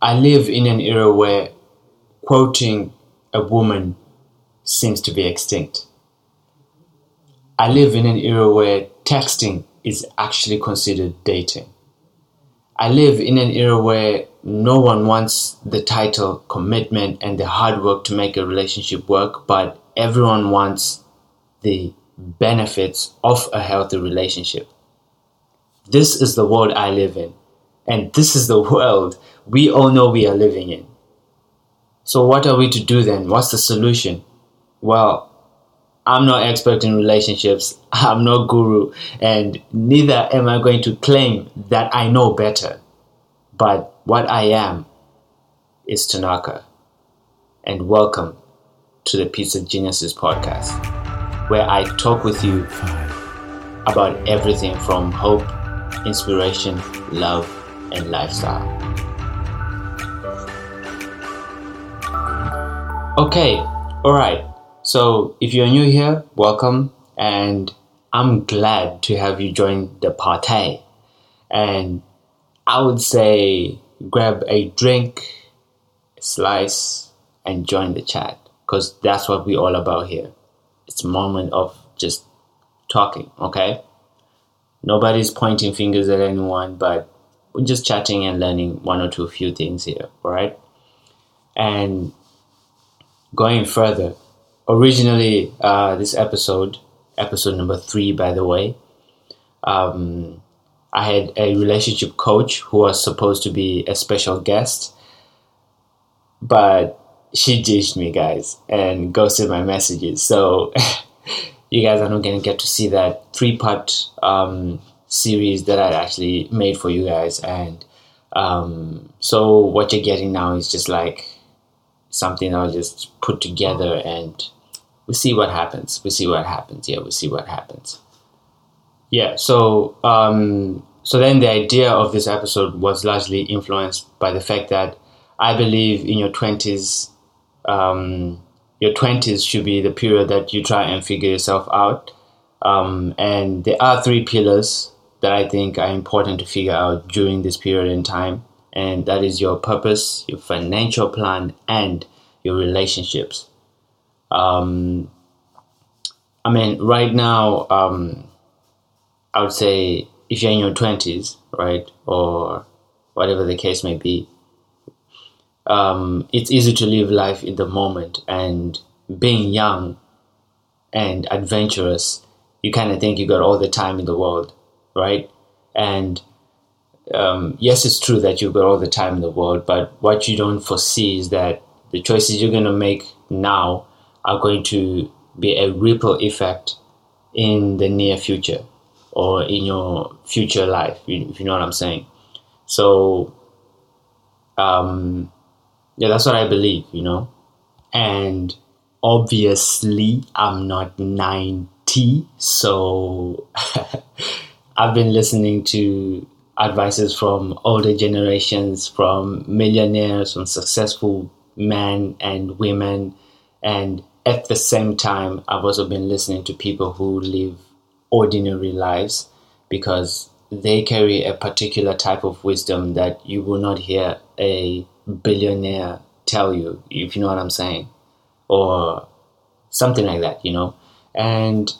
I live in an era where quoting a woman seems to be extinct. I live in an era where texting is actually considered dating. I live in an era where no one wants the title, commitment, and the hard work to make a relationship work, but everyone wants the benefits of a healthy relationship. This is the world I live in, and this is the world we all know we are living in. So, what are we to do then? What's the solution? Well, I'm not expert in relationships, I'm no guru, and neither am I going to claim that I know better. But what I am is Tanaka, and welcome to the Pizza Geniuses podcast, where I talk with you about everything from hope, inspiration, love, and lifestyle. Okay, alright. So if you're new here, welcome, and I'm glad to have you join the party. And I would say grab a drink, slice, and join the chat because that's what we're all about here. It's a moment of just talking, okay? Nobody's pointing fingers at anyone, but we're just chatting and learning one or two few things here, all right? And going further, originally, uh, this episode, episode number three, by the way, um, I had a relationship coach who was supposed to be a special guest, but she ditched me, guys, and ghosted my messages. So you guys are not going to get to see that three part um, series that I actually made for you guys. And um, so what you're getting now is just like something I'll just put together and we see what happens. We see what happens. Yeah, we see what happens. Yeah, so um, so then the idea of this episode was largely influenced by the fact that I believe in your twenties, um, your twenties should be the period that you try and figure yourself out. Um, and there are three pillars that I think are important to figure out during this period in time, and that is your purpose, your financial plan, and your relationships. Um, I mean, right now, um, I would say if you're in your 20s, right, or whatever the case may be, um, it's easy to live life in the moment. And being young and adventurous, you kind of think you got all the time in the world, right? And um, yes, it's true that you've got all the time in the world, but what you don't foresee is that the choices you're going to make now are going to be a ripple effect in the near future or in your future life, if you know what I'm saying. So, um, yeah, that's what I believe, you know. And obviously, I'm not 90, so I've been listening to advices from older generations, from millionaires, from successful men and women, and at the same time, I've also been listening to people who live ordinary lives because they carry a particular type of wisdom that you will not hear a billionaire tell you, if you know what I'm saying, or something like that, you know. And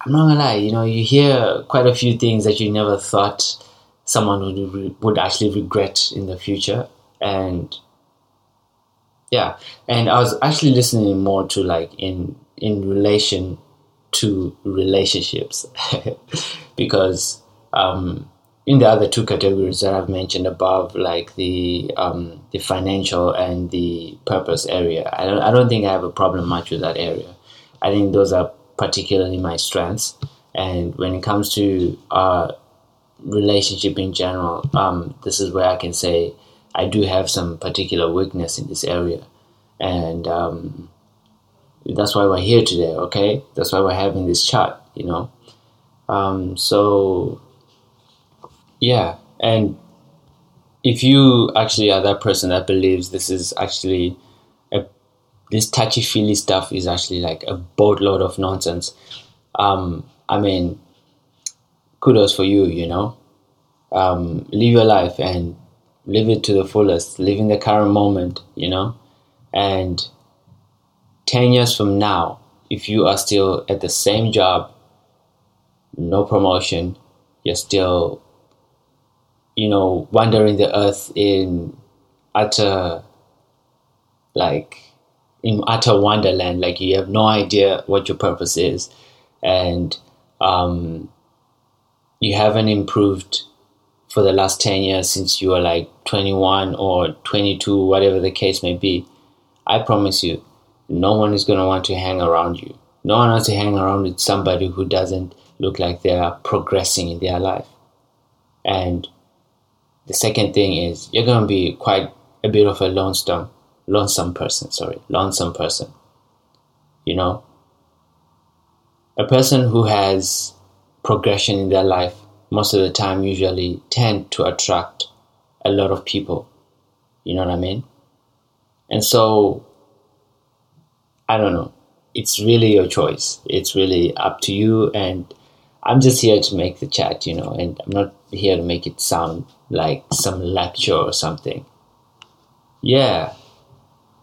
I'm not gonna lie, you know, you hear quite a few things that you never thought someone would would actually regret in the future, and yeah and i was actually listening more to like in in relation to relationships because um, in the other two categories that I've mentioned above, like the um, the financial and the purpose area, I don't I don't think I have a problem much with that area. I think those are particularly my strengths. And when it comes to uh, relationship in general, um, this is where I can say I do have some particular weakness in this area, and um, that's why we're here today. Okay, that's why we're having this chat. You know, um, so yeah, and if you actually are that person that believes this is actually a, this touchy feely stuff is actually like a boatload of nonsense, um, I mean, kudos for you. You know, um, live your life and live it to the fullest, live in the current moment, you know? And 10 years from now, if you are still at the same job, no promotion, you're still, you know, wandering the earth in utter, like, in utter wonderland. Like, you have no idea what your purpose is. And um, you haven't improved for the last 10 years since you were like 21 or 22, whatever the case may be, I promise you, no one is going to want to hang around you. No one wants to hang around with somebody who doesn't look like they are progressing in their life. And the second thing is you're going to be quite a bit of a lonesome, lonesome person. Sorry, lonesome person. You know, a person who has progression in their life most of the time usually tend to attract a lot of people. You know what I mean? And so, I don't know. It's really your choice. It's really up to you. And I'm just here to make the chat, you know, and I'm not here to make it sound like some lecture or something. Yeah.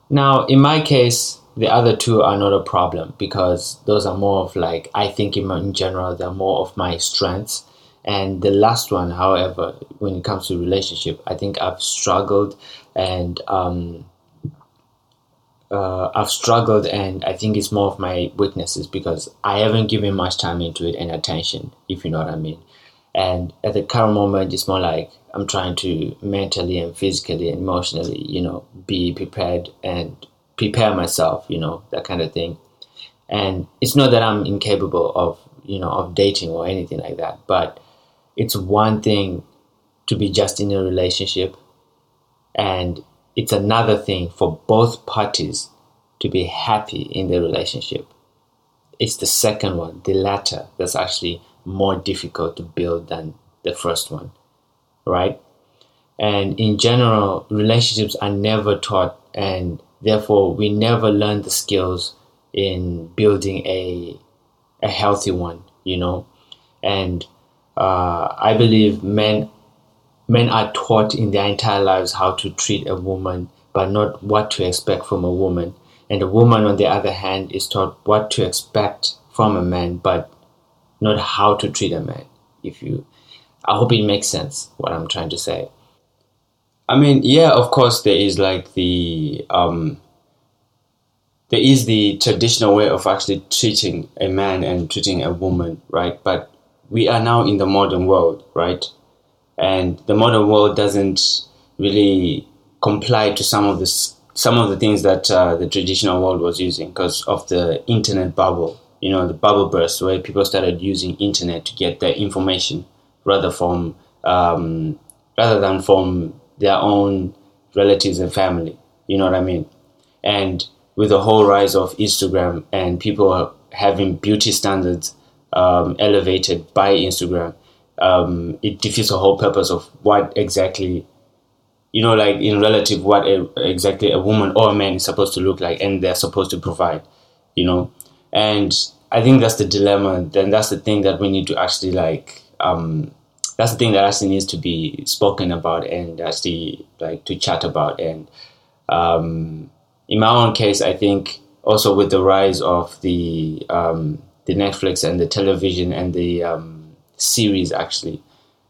Now, in my case, the other two are not a problem because those are more of like, I think in, in general, they're more of my strengths and the last one, however, when it comes to relationship, I think I've struggled and um, uh, I've struggled, and I think it's more of my weaknesses because I haven't given much time into it and attention, if you know what I mean. And at the current moment, it's more like I'm trying to mentally and physically and emotionally, you know, be prepared and prepare myself, you know, that kind of thing. And it's not that I'm incapable of, you know, of dating or anything like that, but it's one thing to be just in a relationship and it's another thing for both parties to be happy in the relationship. It's the second one, the latter, that's actually more difficult to build than the first one, right? And in general, relationships are never taught, and therefore, we never learn the skills in building a, a healthy one, you know? And uh, I believe men men are taught in their entire lives how to treat a woman, but not what to expect from a woman. And a woman, on the other hand, is taught what to expect from a man, but not how to treat a man. If you, I hope it makes sense what I'm trying to say. I mean, yeah, of course, there is like the um, there is the traditional way of actually treating a man and treating a woman, right? But we are now in the modern world, right? And the modern world doesn't really comply to some of the some of the things that uh, the traditional world was using because of the internet bubble. You know, the bubble burst where people started using internet to get their information rather from um, rather than from their own relatives and family. You know what I mean? And with the whole rise of Instagram and people having beauty standards um, elevated by Instagram, um, it defeats the whole purpose of what exactly, you know, like in relative, what a, exactly a woman or a man is supposed to look like and they're supposed to provide, you know. And I think that's the dilemma. Then that's the thing that we need to actually like. Um, that's the thing that actually needs to be spoken about and actually like to chat about. And um, in my own case, I think also with the rise of the um, the Netflix and the television and the um, series actually.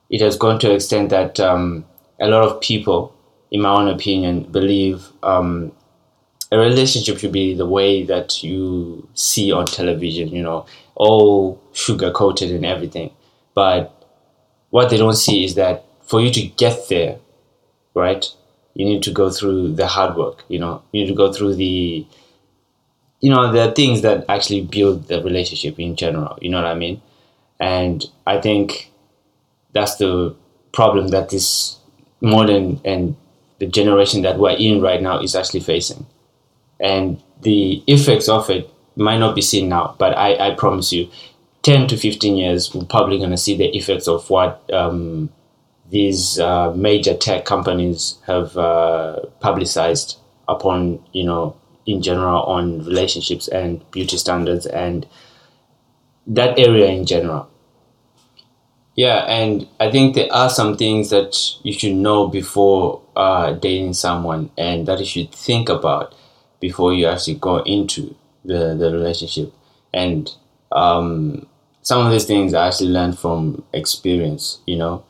It has gone to an extent that um, a lot of people, in my own opinion, believe um, a relationship should be the way that you see on television, you know, all sugar coated and everything. But what they don't see is that for you to get there, right, you need to go through the hard work, you know, you need to go through the you know, the things that actually build the relationship in general. You know what I mean? And I think that's the problem that this modern and the generation that we're in right now is actually facing. And the effects of it might not be seen now, but I, I promise you, 10 to 15 years, we're probably going to see the effects of what um, these uh, major tech companies have uh, publicized upon, you know, in general on relationships and beauty standards and that area in general. Yeah, and I think there are some things that you should know before uh, dating someone and that you should think about before you actually go into the, the relationship. And um, some of these things I actually learned from experience, you know.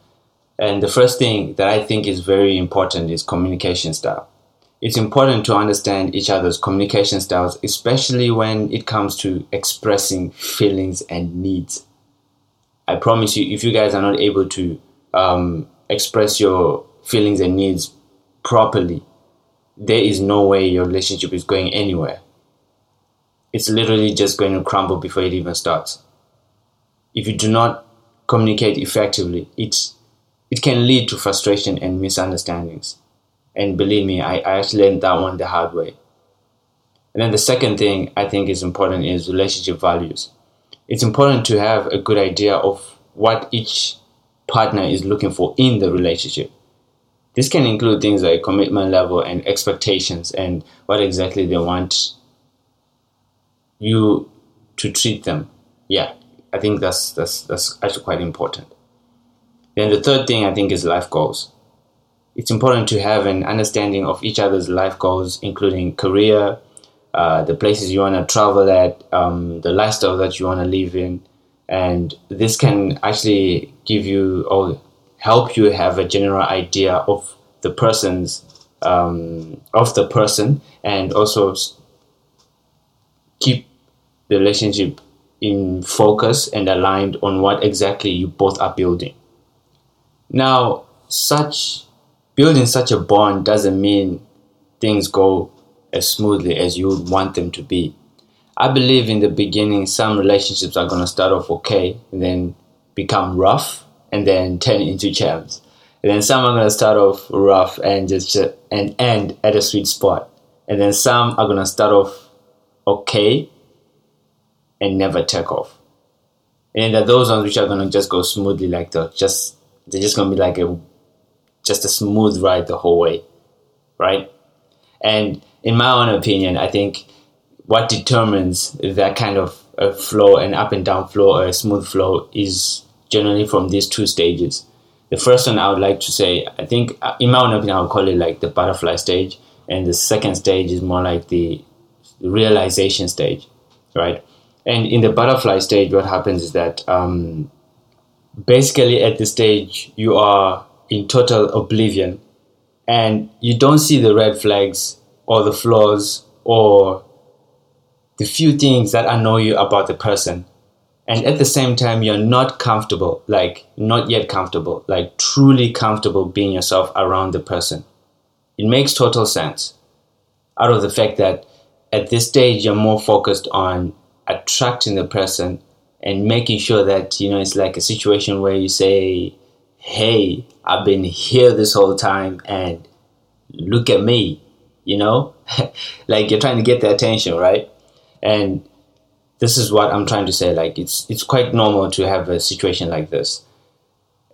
And the first thing that I think is very important is communication style. It's important to understand each other's communication styles, especially when it comes to expressing feelings and needs. I promise you, if you guys are not able to um, express your feelings and needs properly, there is no way your relationship is going anywhere. It's literally just going to crumble before it even starts. If you do not communicate effectively, it's it can lead to frustration and misunderstandings. And believe me, I, I actually learned that one the hard way. And then the second thing I think is important is relationship values. It's important to have a good idea of what each partner is looking for in the relationship. This can include things like commitment level and expectations and what exactly they want you to treat them. Yeah, I think that's that's that's actually quite important. Then the third thing I think is life goals. It's important to have an understanding of each other's life goals, including career, uh, the places you want to travel at, um, the lifestyle that you want to live in, and this can actually give you or help you have a general idea of the person's um, of the person, and also keep the relationship in focus and aligned on what exactly you both are building. Now, such building such a bond doesn't mean things go as smoothly as you would want them to be. I believe in the beginning, some relationships are going to start off okay and then become rough and then turn into champs. And then some are going to start off rough and just and end at a sweet spot. And then some are going to start off okay and never take off. And then those ones which are to just go smoothly like the just they're just to be like a just a smooth ride the whole way, right? And in my own opinion, I think what determines that kind of a flow, an up and down flow, or a smooth flow, is generally from these two stages. The first one I would like to say, I think, in my own opinion, I would call it like the butterfly stage, and the second stage is more like the realization stage, right? And in the butterfly stage, what happens is that um, basically at this stage you are in total oblivion. And you don't see the red flags or the flaws or the few things that annoy you about the person. And at the same time you're not comfortable like not yet comfortable like truly comfortable being yourself around the person. It makes total sense. Out of the fact that at this stage you're more focused on attracting the person and making sure that you know it's like a situation where you say hey i've been here this whole time and look at me you know? Like you're trying to get their attention right? And this is what i'm trying to say like it's it's quite normal to have a situation like this.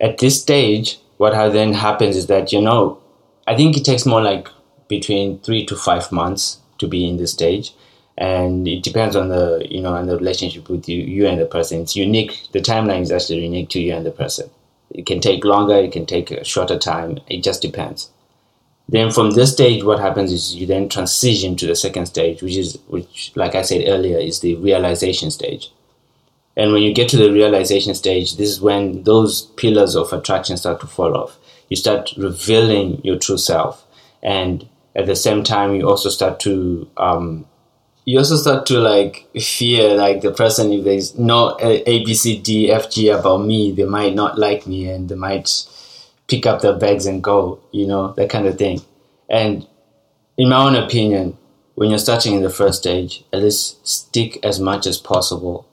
At this stage what then happens is that you know i think it takes more like between three to five months to be in this stage and it depends on the you know on the relationship with you you and the person. It's unique. The timeline is actually unique to you and the person. It can take longer it can take a shorter time. It just depends. Then from this stage what happens is you then transition to the second stage which is which like i said earlier is the realization stage. And when you get to the realization stage this is when those pillars of attraction start to fall off. You start revealing your true self. And at the same time you also start to um, you also start to like fear like the person if there's no uh, a b c d f g about me they might not like me and they might pick up their bags and go you know that kind of thing. And in my own opinion when you're starting in the first stage at least stick as much as possible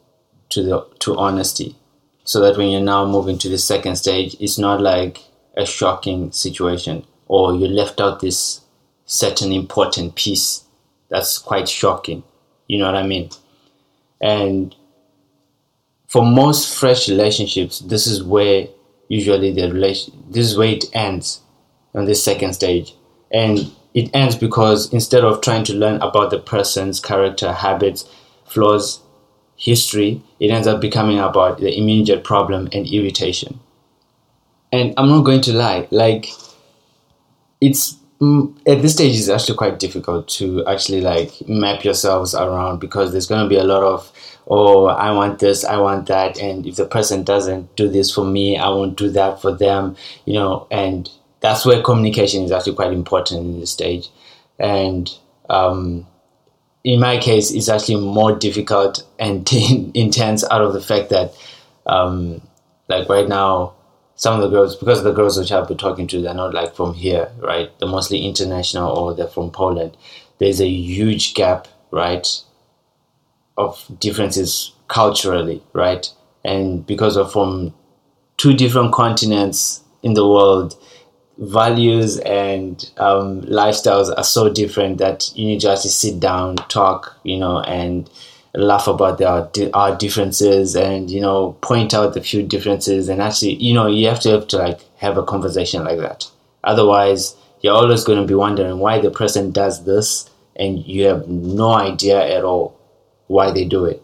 to the to honesty. So that when you're now moving to the second stage it's not like a shocking situation or you left out this certain important piece that's quite shocking. You know what I mean? And for most fresh relationships, this is where usually the relation this is where it ends on this second stage. And it ends because instead of trying to learn about the person's character, habits, flaws, history, it ends up becoming about the immediate problem and irritation. and I'm not going to lie, like it's at this stage it's actually quite difficult to actually like map yourselves around because there's going to be a lot of oh i want this i want that and if the person doesn't do this for me i won't do that for them you know and that's where communication is actually quite important in this stage. And um, in my case it's actually more difficult and intense out of the fact that um, like right now some of the girls because the girls which I've been talking to they're not like from here, right? They're mostly international or they're from Poland. There's a huge gap, right, of differences culturally, right? And because of from two different continents in the world, values and um, lifestyles are so different that you need just to sit down, talk, you know, and laugh about our, our differences and you know point out the few differences and actually you know you have to have to like have a conversation like that. Otherwise you're always going to be wondering why the person does this and you have no idea at all why they do it.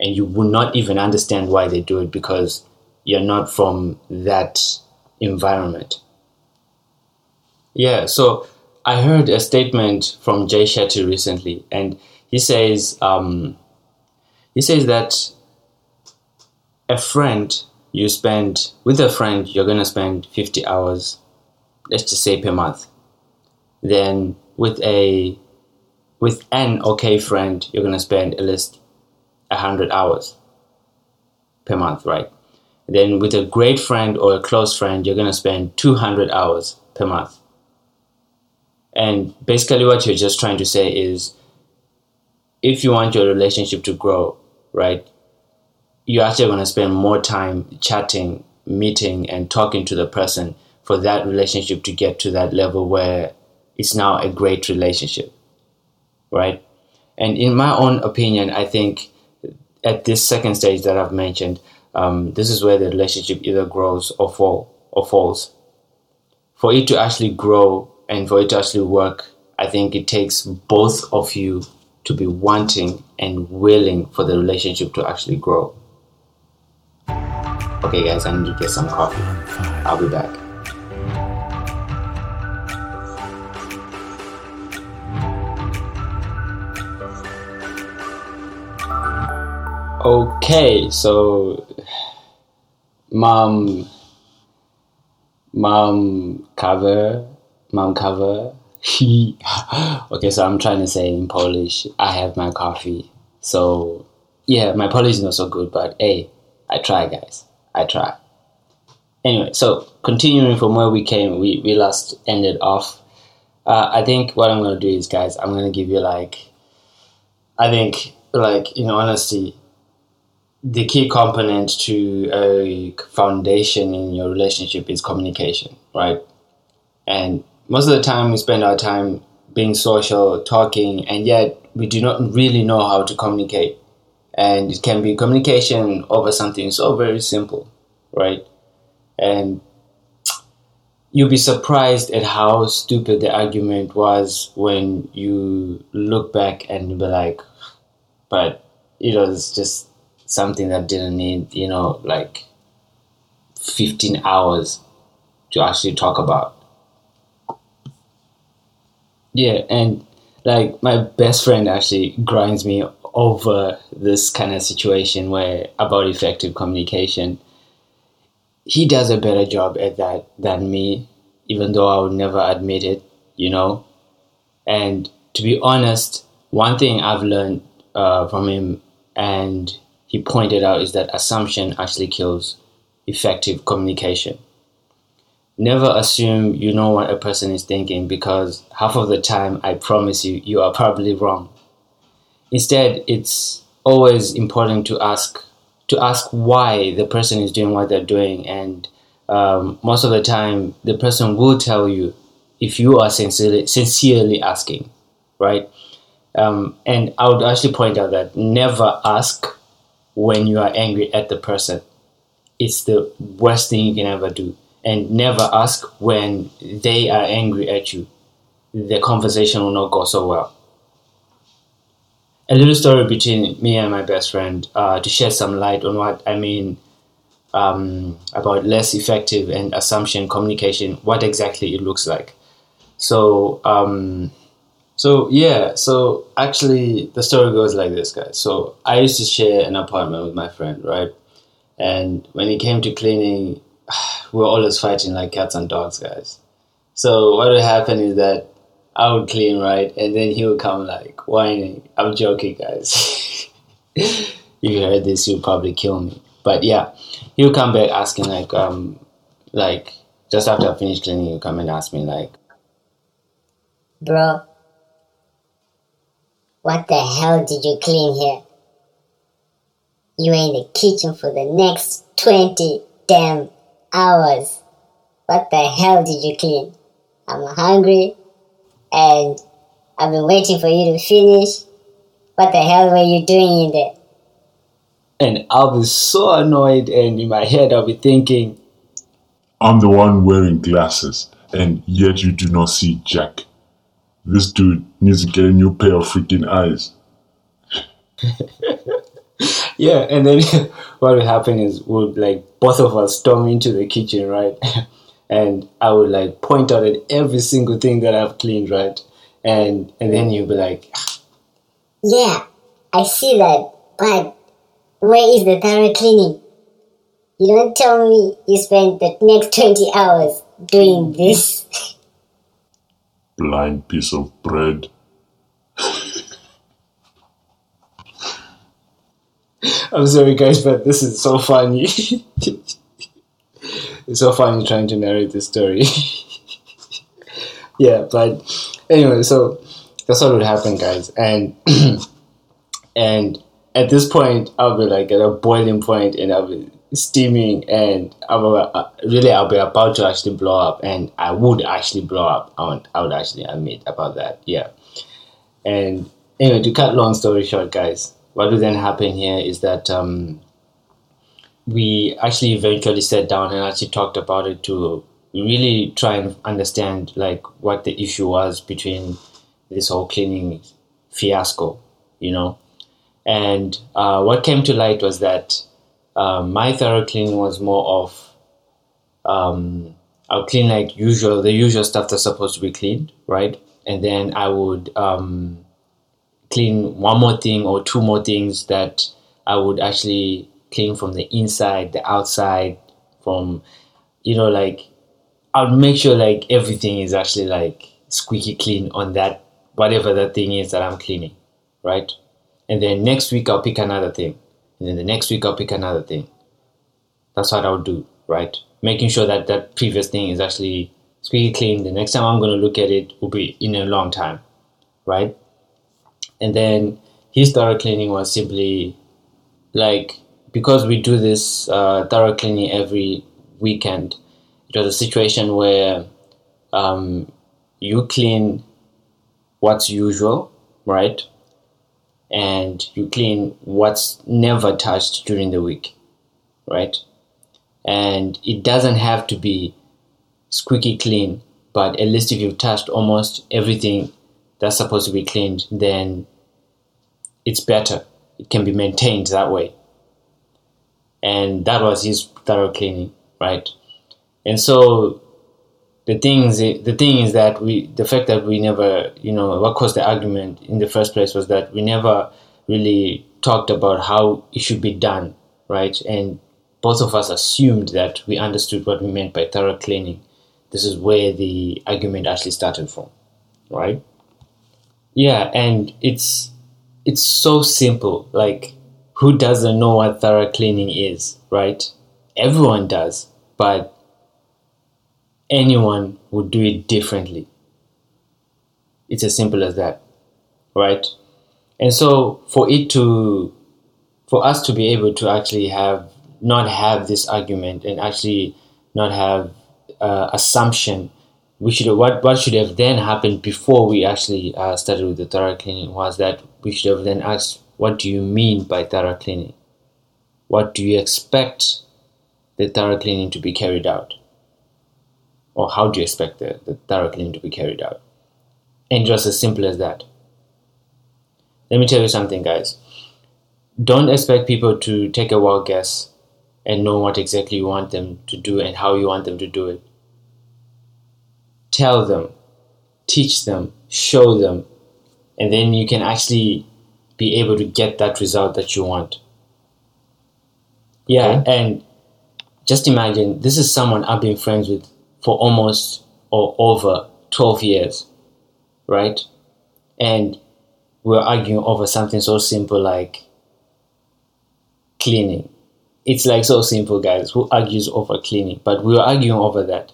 And you will not even understand why they do it because you're not from that environment. Yeah so i heard a statement from jay shetty recently and he says um, he says that a friend you spend with a friend you're gonna spend 50 hours let's just say per month. Then with a with an okay friend you're gonna spend at least 100 hours per month right? Then with a great friend or a close friend you're gonna spend 200 hours per month. And basically what you're just trying to say is if you want your relationship to grow, right, you're actually going to spend more time chatting, meeting, and talking to the person for that relationship to get to that level where it's now a great relationship, right? And in my own opinion, I think at this second stage that I've mentioned, um, this is where the relationship either grows or fall or falls. For it to actually grow and for it to actually work, I think it takes both of you to be wanting and willing for the relationship to actually grow. Okay, guys, I need to get some coffee. I'll be back. Okay, so mom, mom cover, mom cover okay, so I'm trying to say in Polish, I have my coffee. So, yeah, my Polish is not so good, but hey, I try, guys. I try. Anyway, so continuing from where we came, we, we last ended off. Uh, I think what I'm going to do is, guys, I'm going to give you like, I think, like, in honesty, the key component to a foundation in your relationship is communication, right? And most of the time we spend our time being social, talking, and yet we do not really know how to communicate. And it can be communication over something so very simple, right? And you'll be surprised at how stupid the argument was when you look back and be like, but it was just something that didn't need, you know, like 15 hours to actually talk about yeah, and like my best friend actually grinds me over this kind of situation where about effective communication. He does a better job at that than me, even though I would never admit it, you know. And to be honest, one thing I've learned uh, from him and he pointed out is that assumption actually kills effective communication never assume you know what a person is thinking because half of the time, I promise you, you are probably wrong. Instead, it's always important to ask to ask why the person is doing what they're doing, and um, most of the time, the person will tell you if you are sincerely sincerely asking, right? Um, and I would actually point out that never ask when you are angry at the person. It's the worst thing you can ever do and never ask when they are angry at you, the conversation will not go so well. A little story between me and my best friend uh, to shed some light on what I mean um, about less effective and assumption communication, what exactly it looks like. So, um, so yeah, so actually the story goes like this, guys. So I used to share an apartment with my friend, right? And when it came to cleaning, were always fighting like cats and dogs, guys. So what would happen is that I would clean, right? And then he would come like whining. I'm joking, guys. if you heard this, you'd probably kill me. But yeah, he would come back asking like, um, like just after I finished cleaning, he'd come and ask me like, Bro, what the hell did you clean here? You were in the kitchen for the next 20 damn hours. What the hell did you clean? I'm hungry and I've been waiting for you to finish. What the hell were you doing in there? and I'll be so annoyed, and in my head I'll be thinking, I'm the one wearing glasses, and yet you do not see Jack. This dude needs to get a new pair of freaking eyes. yeah, and then what would happen is would like both of us storm into the kitchen, right? and I would like point out at every single thing that I've cleaned, right? And and then you'd be like, ah. Yeah, I see that, but where is the thorough cleaning? You don't tell me you spent the next 20 hours doing this. Blind piece of bread. I'm sorry guys, but this is so funny. it's so funny trying to narrate this story. yeah, but anyway, so that's what would happen, guys, and and at this point, I'll be like at a boiling point, and I'll be steaming, and I'll uh, really I'll be about to actually blow up, and I would actually blow up. I would, I would actually admit about that, yeah. And anyway, to cut long story short, guys, what will then happen here is that um, we actually eventually sat down and actually talked about it to really try and understand like what the issue was between this whole cleaning fiasco, you know. And uh, what came to light was that um, my thorough cleaning was more of um, I'll clean like usual, the usual stuff that's supposed to be cleaned, right? And then I would um, clean one more thing or two more things that I would actually clean from the inside, the outside, from you know, like I would make sure like everything is actually like squeaky clean on that whatever that thing is that I'm cleaning, right? And then next week I'll pick another thing. And then the next week I'll pick another thing. That's what I'll do, right? Making sure that that previous thing is actually squeaky clean. The next time I'm to look at it will be in a long time, right? And then his thorough cleaning was simply like because we do this uh, thorough cleaning every weekend. It was a situation where um, you clean what's usual, right? and you clean what's never touched during the week, right? And it doesn't have to be squeaky clean, but at least if you've touched almost everything that's supposed to be cleaned, then it's better. It can be maintained that way. And that was his thorough cleaning, right? And so the thing is the thing is that we the fact that we never you know what caused the argument in the first place was that we never really talked about how it should be done right and both of us assumed that we understood what we meant by thorough cleaning this is where the argument actually started from right yeah and it's it's so simple like who doesn't know what thorough cleaning is right everyone does but anyone would do it differently. It's as simple as that, right? And so for it to, for us to be able to actually have, not have this argument and actually not have uh, assumption, we should what what should have then happened before we actually uh, started with the thorough cleaning was that we should have then asked, what do you mean by thorough cleaning? What do you expect the thorough cleaning to be carried out? or how do you expect the, the thorough cleaning to be carried out? And just as simple as that. Let me tell you something, guys. Don't expect people to take a wild guess and know what exactly you want them to do and how you want them to do it. Tell them, teach them, show them, and then you can actually be able to get that result that you want. Yeah, Okay. and just imagine this is someone I've been friends with for almost or over 12 years, right? And we're arguing over something so simple like cleaning. It's like so simple, guys. Who argues over cleaning? But we were arguing over that,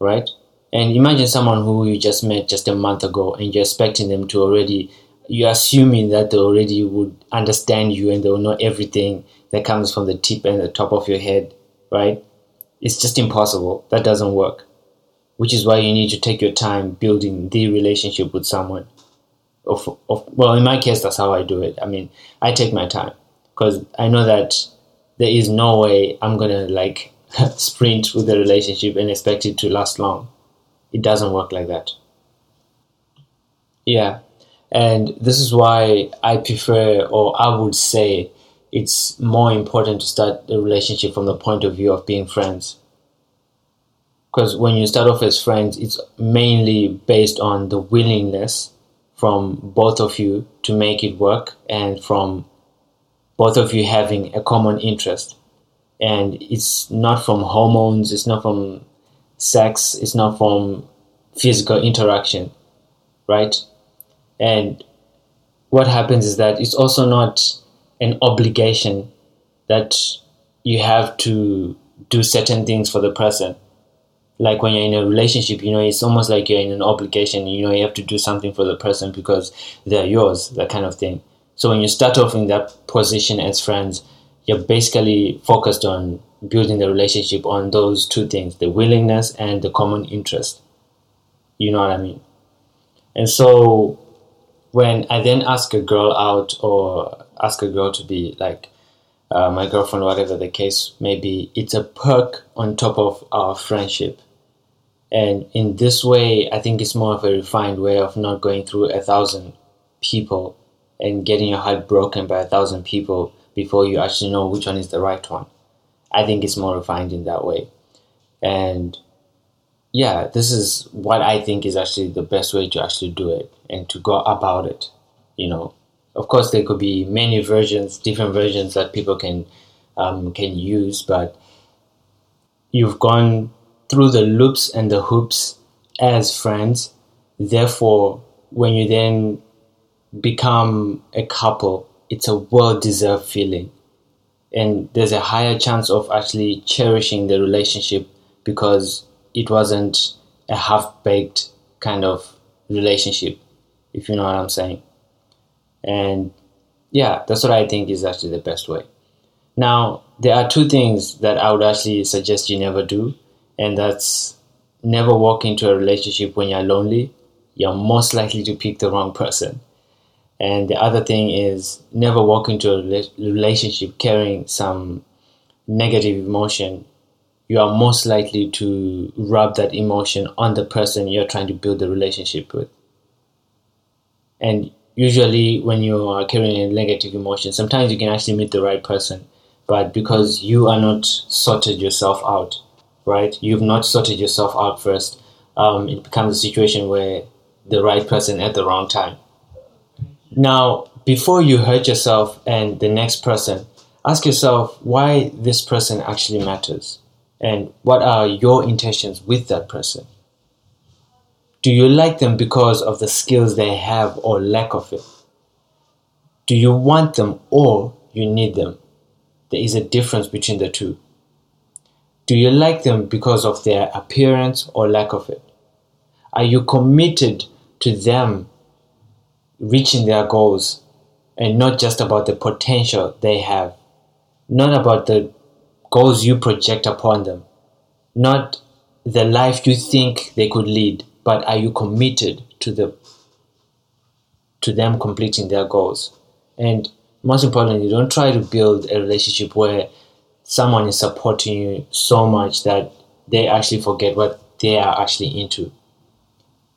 right? And imagine someone who you just met just a month ago and you're expecting them to already, you're assuming that they already would understand you and they will know everything that comes from the tip and the top of your head, right? It's just impossible. That doesn't work. Which is why you need to take your time building the relationship with someone. Of, of, well, in my case, that's how I do it. I mean, I take my time because I know that there is no way I'm gonna like sprint with the relationship and expect it to last long. It doesn't work like that. Yeah, and this is why I prefer, or I would say, it's more important to start the relationship from the point of view of being friends. Because when you start off as friends, it's mainly based on the willingness from both of you to make it work and from both of you having a common interest. And it's not from hormones, it's not from sex, is not from physical interaction, right? And what happens is that it's also not an obligation that you have to do certain things for the person. Like when you're in a relationship, you know, it's almost like you're in an obligation. You know, you have to do something for the person because they're yours, that kind of thing. So when you start off in that position as friends, you're basically focused on building the relationship on those two things the willingness and the common interest. You know what I mean? And so when I then ask a girl out or ask a girl to be like uh, my girlfriend, whatever the case may be, it's a perk on top of our friendship. And in this way, I think it's more of a refined way of not going through a thousand people and getting your heart broken by a thousand people before you actually know which one is the right one. I think it's more refined in that way. And yeah, this is what I think is actually the best way to actually do it and to go about it. You know, of course, there could be many versions, different versions that people can um, can use, but you've gone through the loops and the hoops as friends. Therefore, when you then become a couple, it's a well deserved feeling. And there's a higher chance of actually cherishing the relationship because it wasn't a half baked kind of relationship, if you know what I'm saying. And yeah, that's what I think is actually the best way. Now, there are two things that I would actually suggest you never do, and that's never walk into a relationship when you're lonely. You're most likely to pick the wrong person. And the other thing is never walk into a relationship carrying some negative emotion. You are most likely to rub that emotion on the person you're trying to build the relationship with. And usually, when you are carrying a negative emotion, sometimes you can actually meet the right person. But because you are not sorted yourself out, right? You've not sorted yourself out first, um, it becomes a situation where the right person at the wrong time. Now, before you hurt yourself and the next person, ask yourself why this person actually matters and what are your intentions with that person. Do you like them because of the skills they have or lack of it? Do you want them or you need them? There is a difference between the two. Do you like them because of their appearance or lack of it? Are you committed to them reaching their goals and not just about the potential they have, not about the goals you project upon them, not the life you think they could lead, but are you committed to the to them completing their goals? And most importantly, don't try to build a relationship where someone is supporting you so much that they actually forget what they are actually into.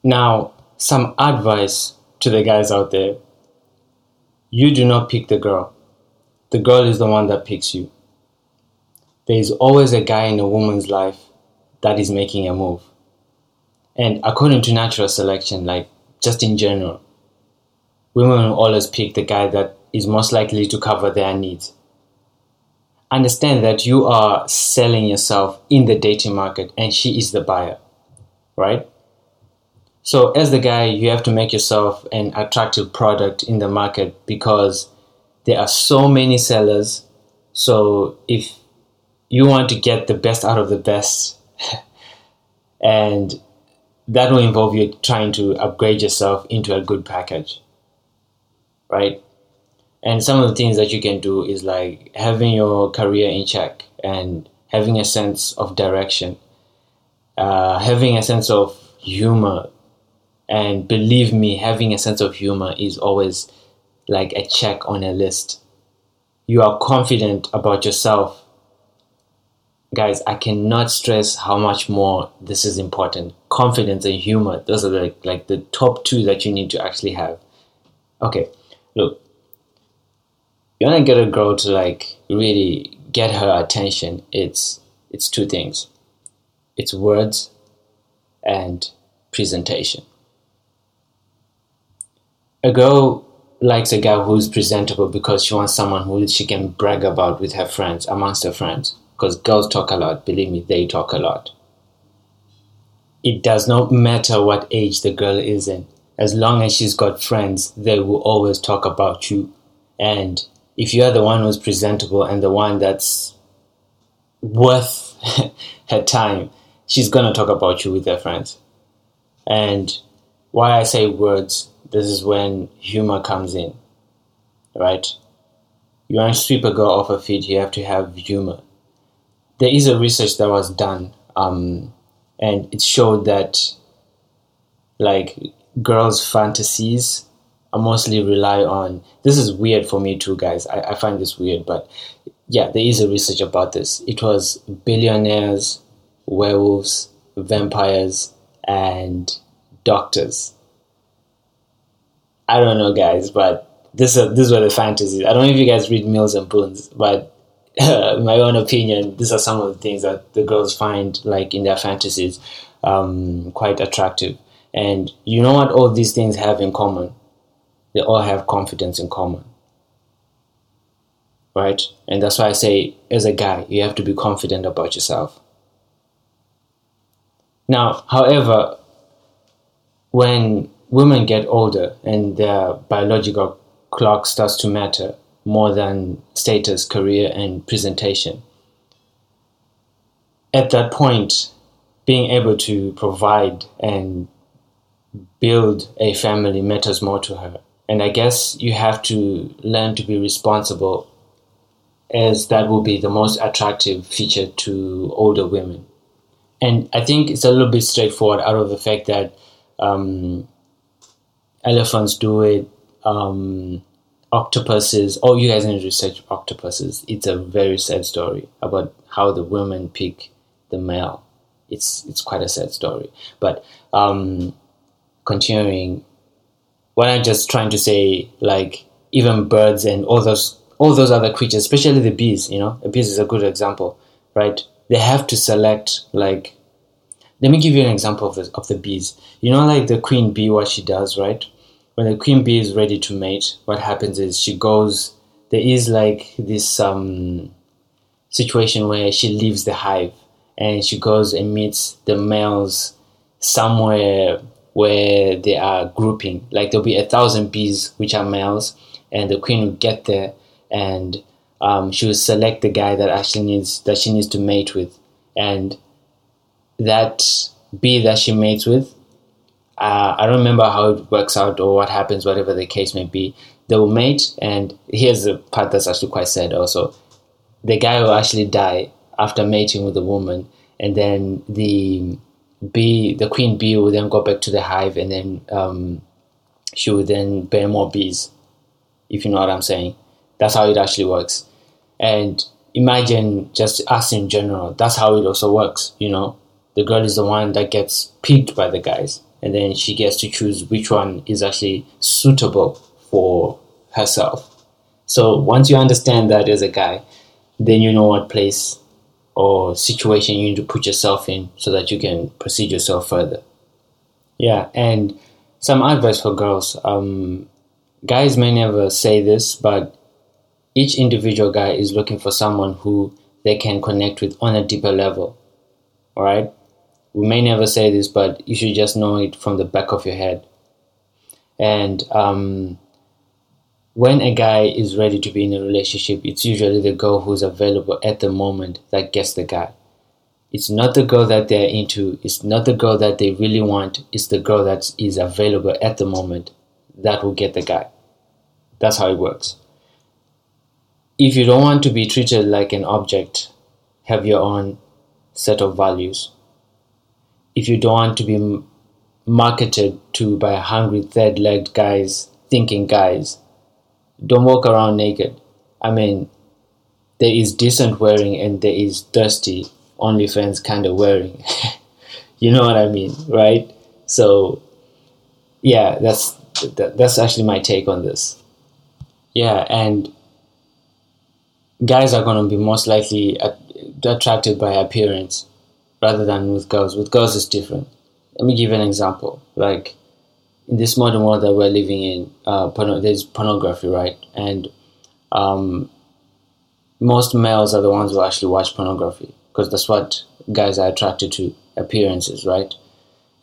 Now, some advice to the guys out there you do not pick the girl, the girl is the one that picks you. there is always a guy in a woman's life that is making a move. And according to natural selection, like just in general, women will always pick the guy that is most likely to cover their needs. Understand that you are selling yourself in the dating market and she is the buyer, right? So, as the guy, you have to make yourself an attractive product in the market because there are so many sellers. So, if you want to get the best out of the best, and that will involve you trying to upgrade yourself into a good package, right? And some of the things that you can do is like having your career in check and having a sense of direction, uh, having a sense of humor. And believe me, having a sense of humor is always like a check on a list. You are confident about yourself. Guys, I cannot stress how much more this is important. Confidence and humor, those are like, like the top two that you need to actually have. Okay, look, you want to get a girl to like really get her attention it's it's two things it's words and presentation a girl likes a guy who's presentable because she wants someone who she can brag about with her friends amongst her friends. Because girls talk a lot believe me they talk a lot. It does not matter what age the girl is in. As long as she's got friends they will always talk about you. And if you are the one who's presentable and the one that's worth her time, she's gonna talk about you with her friends. And why I say words, this is when humor comes in, right? You want to sweep a girl off her feet, you have to have humor. There is a research that was done, um, and it showed that like girls' fantasies I mostly rely on. This is weird for me too, guys. I, I find this weird, but yeah, there is a research about this. It was billionaires, werewolves, vampires, and doctors. I don't know, guys, but this are, these were the fantasies. I don't know if you guys read Mills and Boons, but in my own opinion, these are some of the things that the girls find like in their fantasies um, quite attractive. And you know what all these things have in common? they all have confidence in common. Right? And that's why I say, as a guy, you have to be confident about yourself. Now, however, when women get older and their biological clock starts to matter more than status, career, and presentation, at that point, being able to provide and build a family matters more to her and I guess you have to learn to be responsible, as that will be the most attractive feature to older women. And I think it's a little bit straightforward out of the fact that um, elephants do it, um, octopuses. Oh, you guys need to research octopuses. It's a very sad story about how the women pick the male. It's it's quite a sad story. But um, continuing what I'm just trying to say, like even birds and all those all those other creatures, especially the bees, you know, the bees is a good example, right? They have to select like let me give you an example of the, of the bees. You know, like the queen bee, what she does, right? When the queen bee is ready to mate, what happens is she goes. There is like this um, situation where she leaves the hive and she goes and meets the males somewhere where they are grouping. Like there'll be a thousand bees which are males, and the queen will get there and um, she will select the guy that actually needs that she needs to mate with, and that bee that she mates with. Uh, I don't remember how it works out or what happens, whatever the case may be. They will mate, and here's the part that's actually quite sad. Also, the guy will actually die after mating with the woman, and then the bee, the queen bee will then go back to the hive and then um, she will then bear more bees, if you know what I'm saying. That's how it actually works. And imagine just us in general, that's how it also works, you know. The girl is the one that gets picked by the guys, and then she gets to choose which one is actually suitable for herself. So once you understand that as a guy, then you know what place or situation you need to put yourself in so that you can proceed yourself further. Yeah, and some advice for girls. Um, guys may never say this, but each individual guy is looking for someone who they can connect with on a deeper level. All right? We may never say this, but you should just know it from the back of your head. And um, when a guy is ready to be in a relationship, it's usually the girl who's available at the moment that gets the guy. It's not the girl that they're into, it's not the girl that they really want, it's the girl that is available at the moment that will get the guy. That's how it works. If you don't want to be treated like an object, have your own set of values. If you don't want to be marketed to by hungry third legged guys, thinking guys, don't walk around naked. I mean, there is decent wearing and there is thirsty OnlyFans kind of wearing. you know what I mean, right? So, yeah, that's that, that's actually my take on this. Yeah, and guys are going to be most likely attracted by appearance rather than with girls. With girls, it's different. Let me give you an example. Like, in this modern world that we're living in, uh, porno- there's pornography, right? And um, most males are the ones who actually watch pornography because that's what guys are attracted to appearances, right?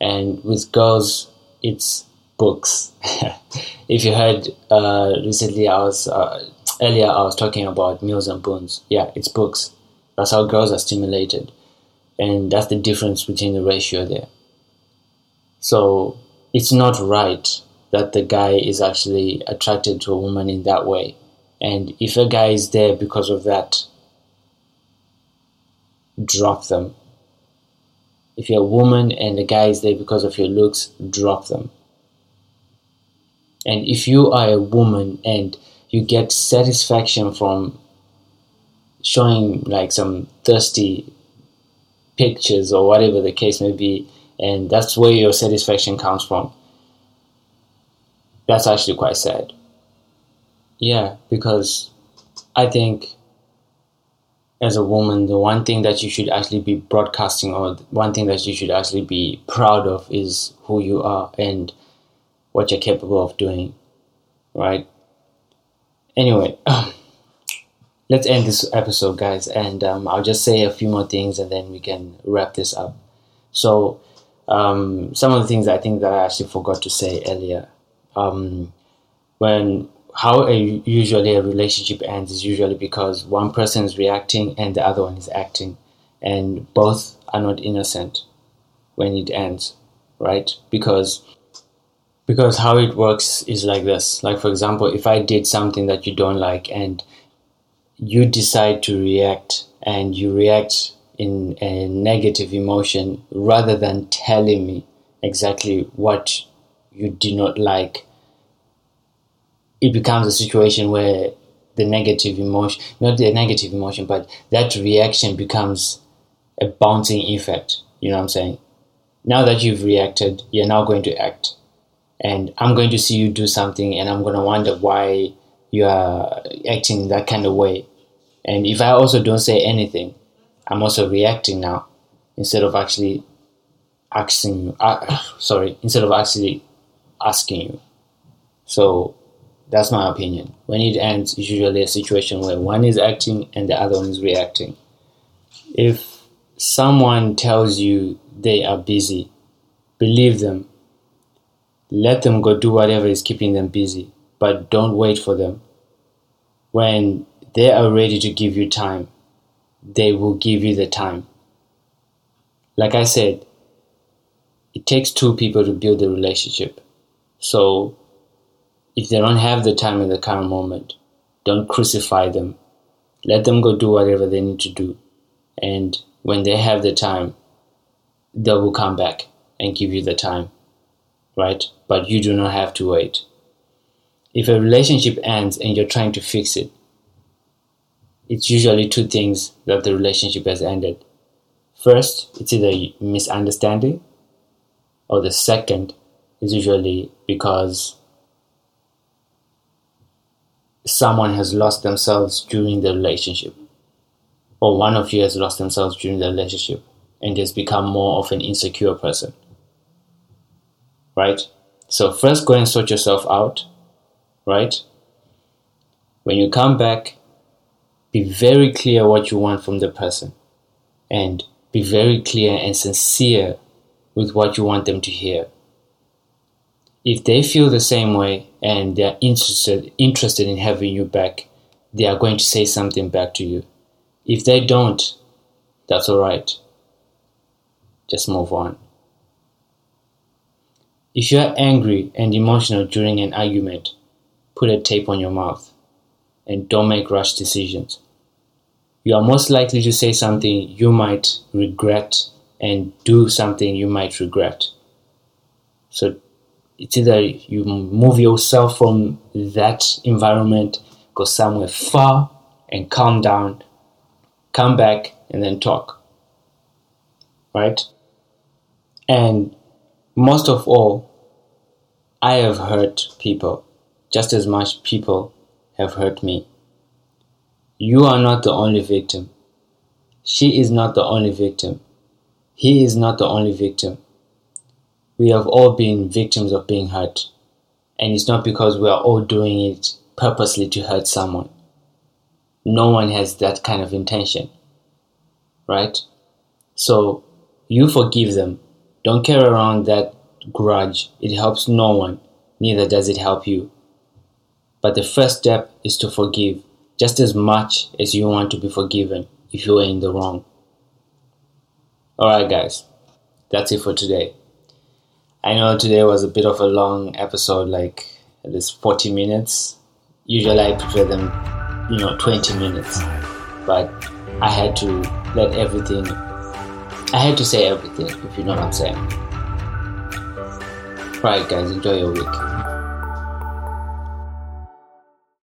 And with girls, it's books. if you heard uh, recently, I was uh, earlier I was talking about Mills and Boons. Yeah, it's books. That's how girls are stimulated, and that's the difference between the ratio there. So it's not right that the guy is actually attracted to a woman in that way. And if a guy is there because of that, drop them. If you're a woman and the guy is there because of your looks, drop them. And if you are a woman and you get satisfaction from showing like some thirsty pictures or whatever the case may be, and that's where your satisfaction comes from. That's actually quite sad. Yeah, because I think as a woman, the one thing that you should actually be broadcasting or one thing that you should actually be proud of is who you are and what you're capable of doing, right? Anyway, let's end this episode, guys, and um, I'll just say a few more things and then we can wrap this up. So, um, some of the things I think that I actually forgot to say earlier. Um, when how a, usually a relationship ends is usually because one person is reacting and the other one is acting, and both are not innocent when it ends, right? Because because how it works is like this. Like for example, if I did something that you don't like and you decide to react and you react in a negative emotion rather than telling me exactly what you do not like, it becomes a situation where the negative emotion, not the negative emotion, but that reaction becomes a bouncing effect. You know what I'm saying? Now that you've reacted, you're now going to act. And I'm going to see you do something and I'm going to wonder why you are acting that kind of way. And if I also don't say anything, I'm also reacting now instead of actually asking. Uh, sorry, instead of actually asking you. So that's my opinion. When it ends, it's usually a situation where one is acting and the other one is reacting. If someone tells you they are busy, believe them. Let them go do whatever is keeping them busy, but don't wait for them. When they are ready to give you time, they will give you the time. Like I said, it takes two people to build a relationship. So if they don't have the time in the current moment, don't crucify them. Let them go do whatever they need to do. And when they have the time, they will come back and give you the time. Right? But you do not have to wait. If a relationship ends and you're trying to fix it, it's usually two things that the relationship has ended. First, it's either misunderstanding, or the second is usually because someone has lost themselves during the relationship. or one of you has lost themselves during the relationship and has become more of an insecure person. Right? So, first go and sort yourself out. Right? When you come back, be very clear what you want from the person and be very clear and sincere with what you want them to hear. If they feel the same way and they're interested interested in having you back, they are going to say something back to you. If they don't, that's alright. Just move on. If you are angry and emotional during an argument, put a tape on your mouth and don't make rash decisions. You are most likely to say something you might regret and do something you might regret. So it's either you move yourself from that environment, go somewhere far and calm down, come back and then talk. Right? And most of all, I have hurt people just as much people have hurt me. You are not the only victim. She is not the only victim. He is not the only victim. We have all been victims of being hurt. And it's not because we are all doing it purposely to hurt someone. No one has that kind of intention. Right? So you forgive them. Don't carry around that grudge. It helps no one, neither does it help you. But the first step is to forgive just as much as you want to be forgiven if you are in the wrong. Alright, guys, that's it for today. I know today was a bit of a long episode, like at least 40 minutes. Usually I prefer them, you know, 20 minutes. But I had to let everything, I had to say everything, if you know what I'm saying. Right, guys, enjoy your week.